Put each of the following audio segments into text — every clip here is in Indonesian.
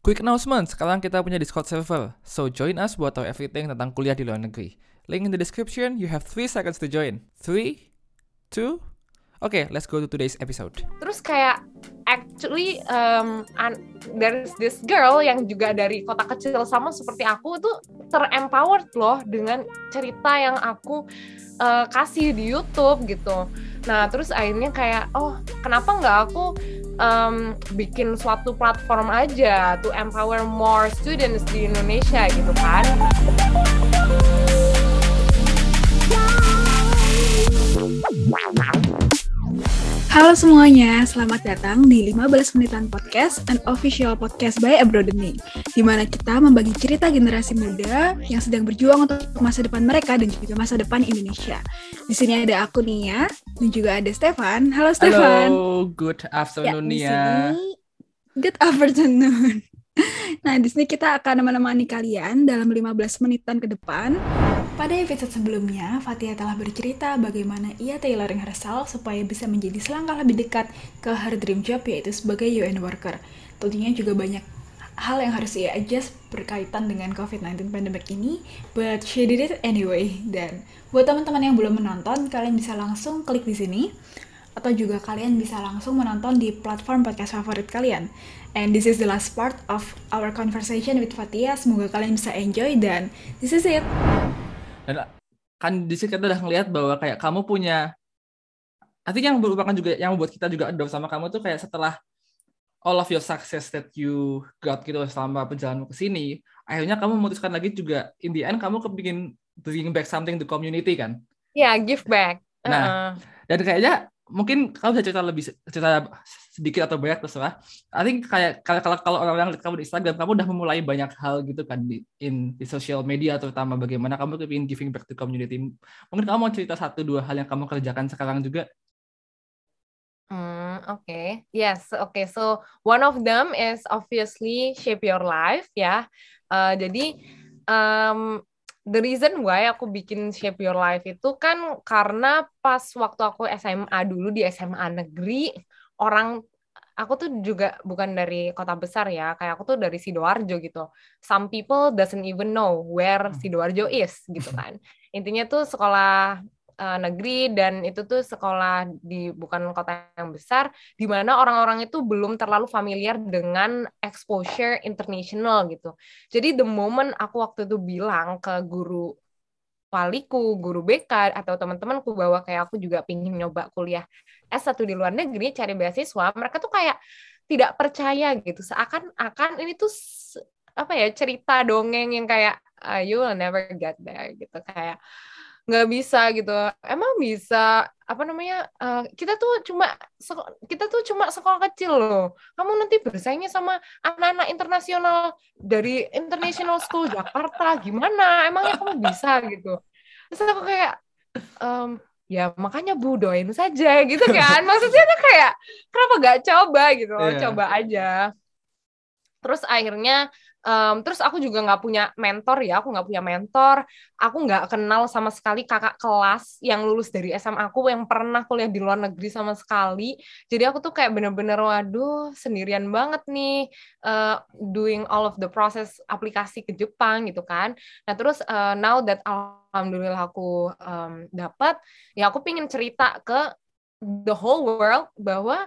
Quick announcement, sekarang kita punya Discord server. So join us buat tahu everything tentang kuliah di luar negeri. Link in the description, you have 3 seconds to join. 3, 2, Oke, okay, let's go to today's episode. Terus kayak actually um, there's this girl yang juga dari kota kecil sama seperti aku tuh terempowered loh dengan cerita yang aku uh, kasih di YouTube gitu. Nah terus akhirnya kayak oh kenapa nggak aku um, bikin suatu platform aja to empower more students di Indonesia gitu kan. Halo semuanya, selamat datang di 15 Menitan Podcast, an official podcast by Abrodeni, di mana kita membagi cerita generasi muda yang sedang berjuang untuk masa depan mereka dan juga masa depan Indonesia. Di sini ada aku Nia, dan juga ada Stefan. Halo Stefan. Halo, good afternoon ya, Nia. good afternoon. Nah, di sini kita akan menemani kalian dalam 15 menitan ke depan. Pada episode sebelumnya, Fatia telah bercerita bagaimana ia tailoring herself supaya bisa menjadi selangkah lebih dekat ke her dream job yaitu sebagai UN worker. Tentunya juga banyak hal yang harus ia adjust berkaitan dengan COVID-19 pandemic ini, but she did it anyway. Dan buat teman-teman yang belum menonton, kalian bisa langsung klik di sini atau juga kalian bisa langsung menonton di platform podcast favorit kalian. And this is the last part of our conversation with Fatia. Semoga kalian bisa enjoy dan this is it. Dan kan di sini kita udah ngeliat bahwa kayak kamu punya artinya yang merupakan juga yang membuat kita juga ada sama kamu tuh kayak setelah all of your success that you got gitu selama perjalanan ke sini, akhirnya kamu memutuskan lagi juga in the end kamu kepingin bring back something to community kan? Ya, yeah, give back. Nah, uh -uh. dan kayaknya mungkin kamu bisa cerita lebih cerita sedikit atau banyak terserah. I think kayak kalau kalau kalau orang-orang lihat kamu di Instagram, kamu udah memulai banyak hal gitu kan di in di social media terutama bagaimana kamu ingin giving back to community. Mungkin kamu mau cerita satu dua hal yang kamu kerjakan sekarang juga. Hmm, oke. Okay. Yes, oke. Okay. So one of them is obviously shape your life ya. Uh, jadi um, the reason why aku bikin Shape Your Life itu kan karena pas waktu aku SMA dulu di SMA negeri orang aku tuh juga bukan dari kota besar ya kayak aku tuh dari sidoarjo gitu some people doesn't even know where hmm. sidoarjo is gitu kan intinya tuh sekolah uh, negeri dan itu tuh sekolah di bukan kota yang besar di mana orang-orang itu belum terlalu familiar dengan exposure international gitu. Jadi the moment aku waktu itu bilang ke guru waliku, guru BK atau teman-temanku bahwa kayak aku juga pingin nyoba kuliah S1 di luar negeri cari beasiswa, mereka tuh kayak tidak percaya gitu. Seakan-akan ini tuh apa ya cerita dongeng yang kayak uh, you will never get there gitu kayak nggak bisa gitu. Emang bisa apa namanya uh, kita tuh cuma kita tuh cuma sekolah kecil loh. Kamu nanti bersaingnya sama anak-anak internasional dari International School Jakarta gimana? Emangnya kamu bisa gitu. Terus aku kayak um, ya makanya bu doain saja gitu kan. Maksudnya tuh kayak kenapa gak coba? gitu. Yeah. coba aja. Terus akhirnya Um, terus aku juga nggak punya mentor ya, aku nggak punya mentor, aku nggak kenal sama sekali kakak kelas yang lulus dari SMA aku yang pernah kuliah di luar negeri sama sekali. Jadi aku tuh kayak bener-bener waduh sendirian banget nih uh, doing all of the process aplikasi ke Jepang gitu kan. Nah terus uh, now that alhamdulillah aku um, dapat, ya aku pingin cerita ke the whole world bahwa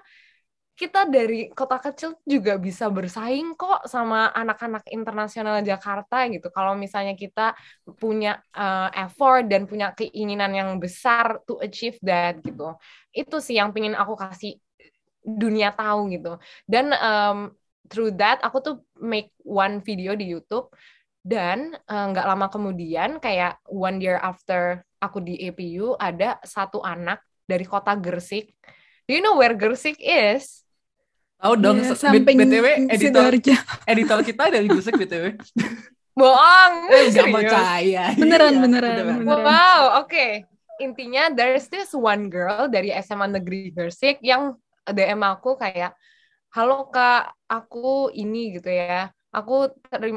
kita dari kota kecil juga bisa bersaing kok sama anak-anak internasional Jakarta gitu. Kalau misalnya kita punya uh, effort dan punya keinginan yang besar to achieve that gitu. Itu sih yang pingin aku kasih dunia tahu gitu. Dan um, through that aku tuh make one video di YouTube dan eh, nggak uh, lama kemudian kayak one year after aku di APU ada satu anak dari kota Gersik. Do you know where Gersik is? Tahu dong, yeah, samping BTW editor editor kita dari Gusek BTW. Bohong. Eh, gak percaya. Beneran, iya, beneran, beneran. Wow, oke. Okay. Intinya there's this one girl dari SMA Negeri Gersik yang DM aku kayak, "Halo Kak, aku ini gitu ya. Aku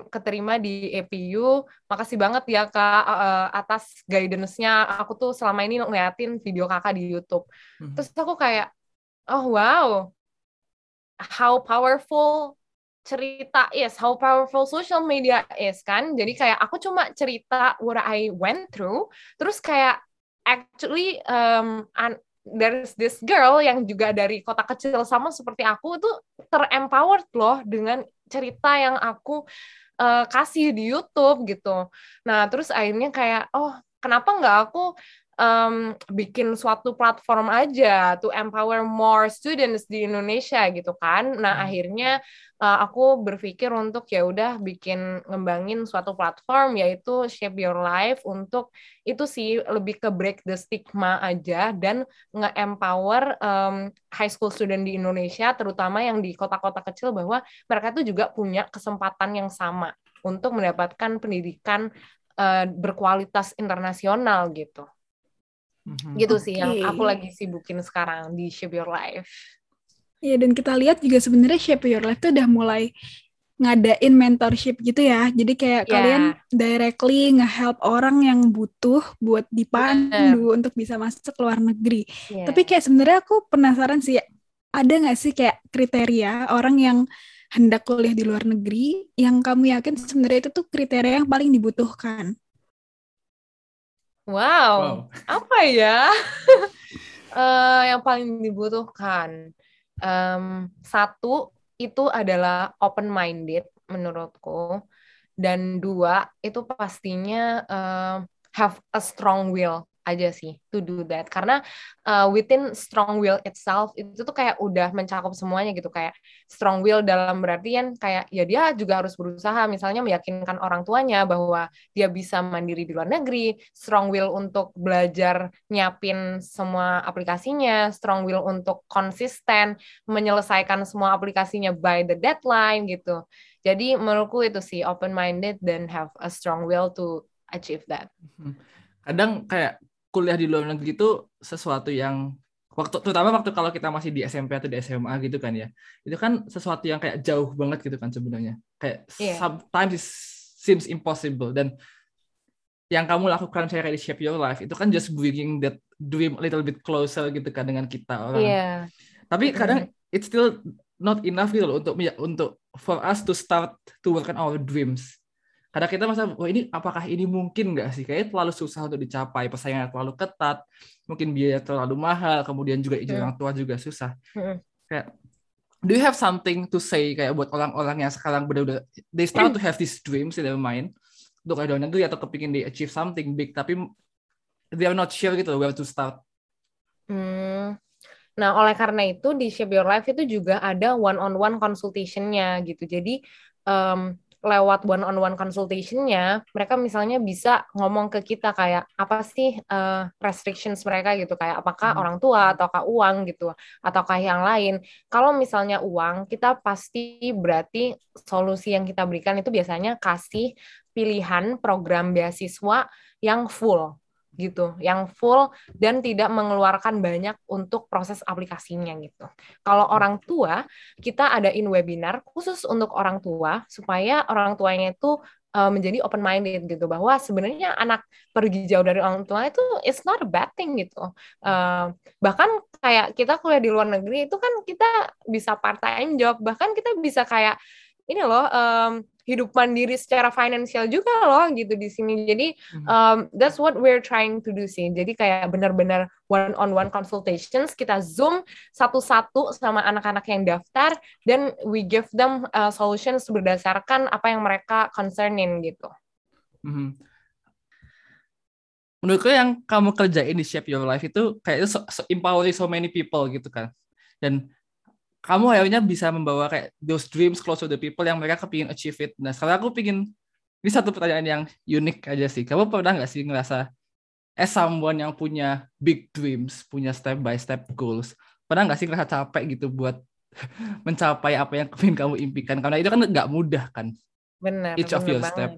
keterima di EPU. Makasih banget ya Kak uh, atas guidance-nya. Aku tuh selama ini ngeliatin video Kakak di YouTube." Hmm. Terus aku kayak, "Oh, wow how powerful cerita yes how powerful social media is kan. Jadi kayak aku cuma cerita what I went through terus kayak actually um, there's this girl yang juga dari kota kecil sama seperti aku itu terempowered loh dengan cerita yang aku uh, kasih di YouTube gitu. Nah terus akhirnya kayak oh kenapa nggak aku um, bikin suatu platform aja to empower more students di Indonesia gitu kan. Nah, hmm. akhirnya uh, aku berpikir untuk ya udah bikin ngembangin suatu platform yaitu Shape Your Life untuk itu sih lebih ke break the stigma aja dan nge-empower um, high school student di Indonesia terutama yang di kota-kota kecil bahwa mereka tuh juga punya kesempatan yang sama untuk mendapatkan pendidikan uh, berkualitas internasional gitu. Mm-hmm. Gitu sih yang aku lagi sibukin sekarang di Shape Your Life. Iya, dan kita lihat juga sebenarnya Shape Your Life tuh udah mulai ngadain mentorship gitu ya. Jadi kayak yeah. kalian directly nge-help orang yang butuh buat dipandu Bener. untuk bisa masuk ke luar negeri. Yeah. Tapi kayak sebenarnya aku penasaran sih, ada nggak sih kayak kriteria orang yang hendak kuliah di luar negeri yang kamu yakin sebenarnya itu tuh kriteria yang paling dibutuhkan? Wow, wow. apa ya? uh, yang paling dibutuhkan um, satu itu adalah open minded menurutku dan dua itu pastinya uh, have a strong will aja sih to do that. Karena uh, within strong will itself itu tuh kayak udah mencakup semuanya gitu. Kayak strong will dalam berarti kan kayak ya dia juga harus berusaha. Misalnya meyakinkan orang tuanya bahwa dia bisa mandiri di luar negeri. Strong will untuk belajar nyiapin semua aplikasinya. Strong will untuk konsisten menyelesaikan semua aplikasinya by the deadline gitu. Jadi menurutku itu sih open minded dan have a strong will to achieve that. Hmm. Kadang kayak kuliah di luar negeri itu sesuatu yang waktu terutama waktu kalau kita masih di SMP atau di SMA gitu kan ya. Itu kan sesuatu yang kayak jauh banget gitu kan sebenarnya. Kayak yeah. sometimes it seems impossible. Dan yang kamu lakukan saya di shape your life itu kan just bringing that dream a little bit closer gitu kan dengan kita orang. Yeah. tapi kadang it's still not enough gitu loh untuk untuk for us to start to work on our dreams kadang kita masa wah ini apakah ini mungkin nggak sih kayak terlalu susah untuk dicapai persaingan terlalu ketat mungkin biaya terlalu mahal kemudian juga izin hmm. orang tua juga susah hmm. kayak do you have something to say kayak buat orang-orang yang sekarang benar-benar they start to have these dreams in their mind untuk ada negeri atau kepingin di achieve something big tapi they are not sure gitu where to start hmm. Nah, oleh karena itu di Shape Your Life itu juga ada one-on-one consultation-nya gitu. Jadi um, lewat one on one consultation-nya, mereka misalnya bisa ngomong ke kita kayak apa sih uh, restrictions mereka gitu kayak apakah hmm. orang tua ataukah uang gitu ataukah yang lain. Kalau misalnya uang, kita pasti berarti solusi yang kita berikan itu biasanya kasih pilihan program beasiswa yang full gitu, yang full dan tidak mengeluarkan banyak untuk proses aplikasinya gitu. Kalau orang tua, kita adain webinar khusus untuk orang tua supaya orang tuanya itu uh, menjadi open minded gitu bahwa sebenarnya anak pergi jauh dari orang tua itu it's not a bad thing gitu. Uh, bahkan kayak kita kuliah di luar negeri itu kan kita bisa part time job, bahkan kita bisa kayak ini loh um, hidup mandiri secara finansial juga loh gitu di sini. Jadi hmm. um, that's what we're trying to do sih. Jadi kayak benar-benar one on one consultations kita zoom satu-satu sama anak-anak yang daftar dan we give them uh, solutions berdasarkan apa yang mereka concernin gitu. Hmm. Menurutku yang kamu kerjain di Shape Your Life itu kayak so, so empowering so many people gitu kan. Dan kamu akhirnya bisa membawa kayak those dreams close to the people yang mereka kepingin achieve it. Nah sekarang aku pingin ini satu pertanyaan yang unik aja sih. Kamu pernah nggak sih ngerasa as someone yang punya big dreams, punya step by step goals, pernah nggak sih ngerasa capek gitu buat mencapai apa yang kepingin kamu impikan? Karena itu kan nggak mudah kan. Benar. Each bener of your banget. step.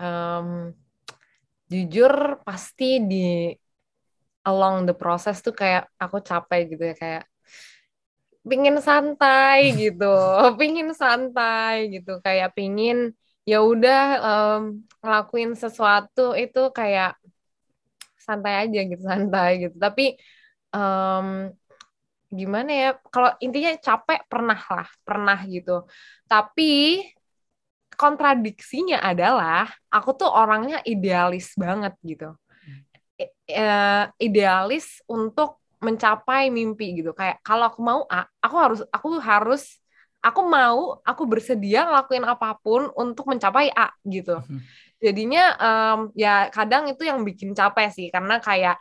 um, jujur pasti di along the process tuh kayak aku capek gitu ya kayak pingin santai gitu, pingin santai gitu, kayak pingin ya udah um, ngelakuin sesuatu itu kayak santai aja gitu, santai gitu. Tapi um, gimana ya kalau intinya capek pernah lah pernah gitu. Tapi kontradiksinya adalah aku tuh orangnya idealis banget gitu. Uh, idealis untuk mencapai mimpi gitu. Kayak kalau aku mau A aku harus aku harus aku mau aku bersedia ngelakuin apa pun untuk mencapai A gitu hmm. jadinya um, ya kadang itu yang bikin capek sih karena kayak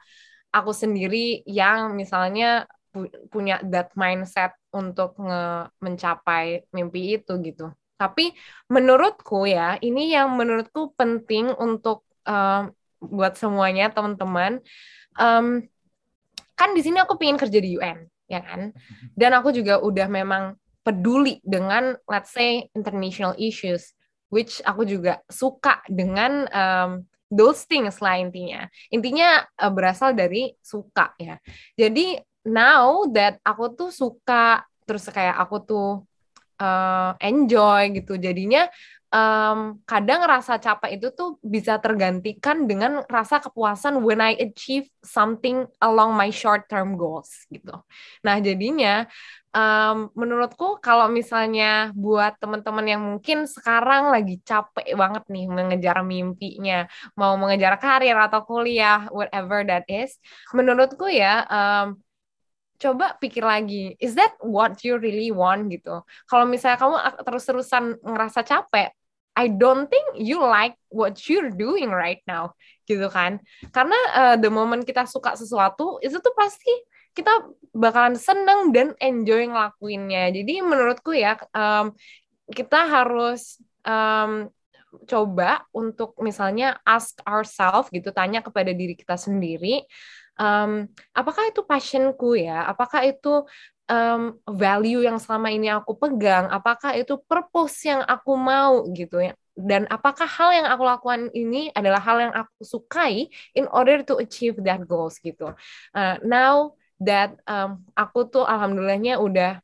aku sendiri yang misalnya pu punya that mindset untuk nge mencapai mimpi itu gitu tapi menurutku ya ini yang menurutku penting untuk um, buat semuanya teman-teman. Um, kan di sini aku pengen kerja di UN, ya kan? Dan aku juga udah memang peduli dengan let's say international issues, which aku juga suka dengan um, those things lah intinya. Intinya uh, berasal dari suka ya. Jadi now that aku tuh suka terus kayak aku tuh uh, enjoy gitu. Jadinya um, kadang rasa capek itu tuh bisa tergantikan dengan rasa kepuasan when I achieve something along my short term goals gitu. Nah jadinya um, menurutku kalau misalnya buat teman-teman yang mungkin sekarang lagi capek banget nih mengejar mimpinya, mau mengejar karir atau kuliah, whatever that is, menurutku ya um, coba pikir lagi, is that what you really want gitu? Kalau misalnya kamu terus-terusan ngerasa capek, I don't think you like what you're doing right now gitu kan. Karena uh, the moment kita suka sesuatu itu tuh pasti kita bakalan seneng dan enjoy ngelakuinnya. Jadi menurutku ya um, kita harus um, coba untuk misalnya ask ourselves gitu tanya kepada diri kita sendiri um, apakah itu passionku ya? Apakah itu um, value yang selama ini aku pegang, apakah itu purpose yang aku mau gitu ya. Dan apakah hal yang aku lakukan ini adalah hal yang aku sukai in order to achieve that goals gitu. Uh, now that um, aku tuh alhamdulillahnya udah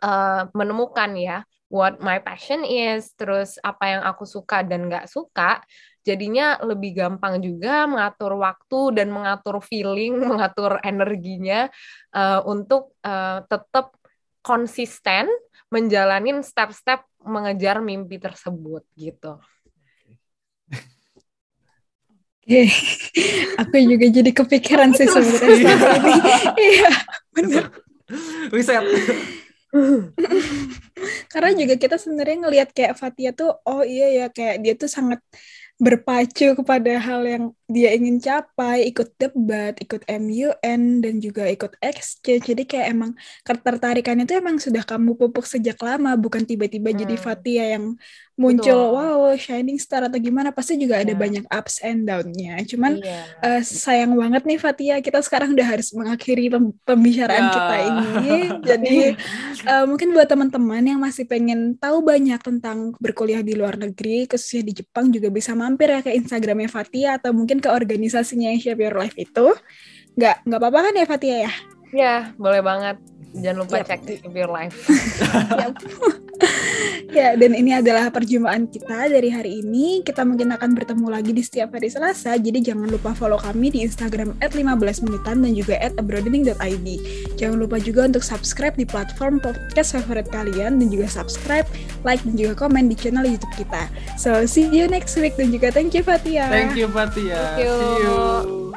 uh, menemukan ya what my passion is, terus apa yang aku suka dan nggak suka, jadinya lebih gampang juga mengatur waktu dan mengatur feeling, mengatur energinya uh, untuk uh, tetap konsisten menjalanin step-step mengejar mimpi tersebut gitu. Oke, aku juga jadi kepikiran sih sebenarnya. Iya, benar. Bisa. Karena juga kita sebenarnya ngelihat kayak Fatia tuh, oh iya ya kayak dia tuh sangat berpacu kepada hal yang dia ingin capai, ikut debat, ikut MUN, dan juga ikut exchange. Jadi kayak emang ketertarikan itu emang sudah kamu pupuk sejak lama, bukan tiba-tiba hmm. jadi Fatia yang muncul, Betul. wow, shining star atau gimana. Pasti juga ada yeah. banyak ups and down-nya. Cuman yeah. Iya. uh, sayang banget nih Fatia, kita sekarang udah harus mengakhiri pembicaraan yeah. kita ini. Jadi uh, mungkin buat teman-teman yang masih pengen tahu banyak tentang berkuliah di luar negeri, khususnya di Jepang juga bisa mampir ya ke Instagramnya Fatia atau mungkin ke organisasinya yang Shape Your Life itu. Nggak, nggak apa-apa kan ya Fatia ya? Ya, boleh banget. Jangan lupa yep. cek Your Life. ya, dan ini adalah perjumpaan kita dari hari ini. Kita mungkin akan bertemu lagi di setiap hari Selasa. Jadi jangan lupa follow kami di Instagram at 15 menitan dan juga at abroadening.id. Jangan lupa juga untuk subscribe di platform podcast favorit kalian dan juga subscribe, like, dan juga komen di channel YouTube kita. So, see you next week dan juga thank you Fatia. Thank you Fatia. Thank you. See you.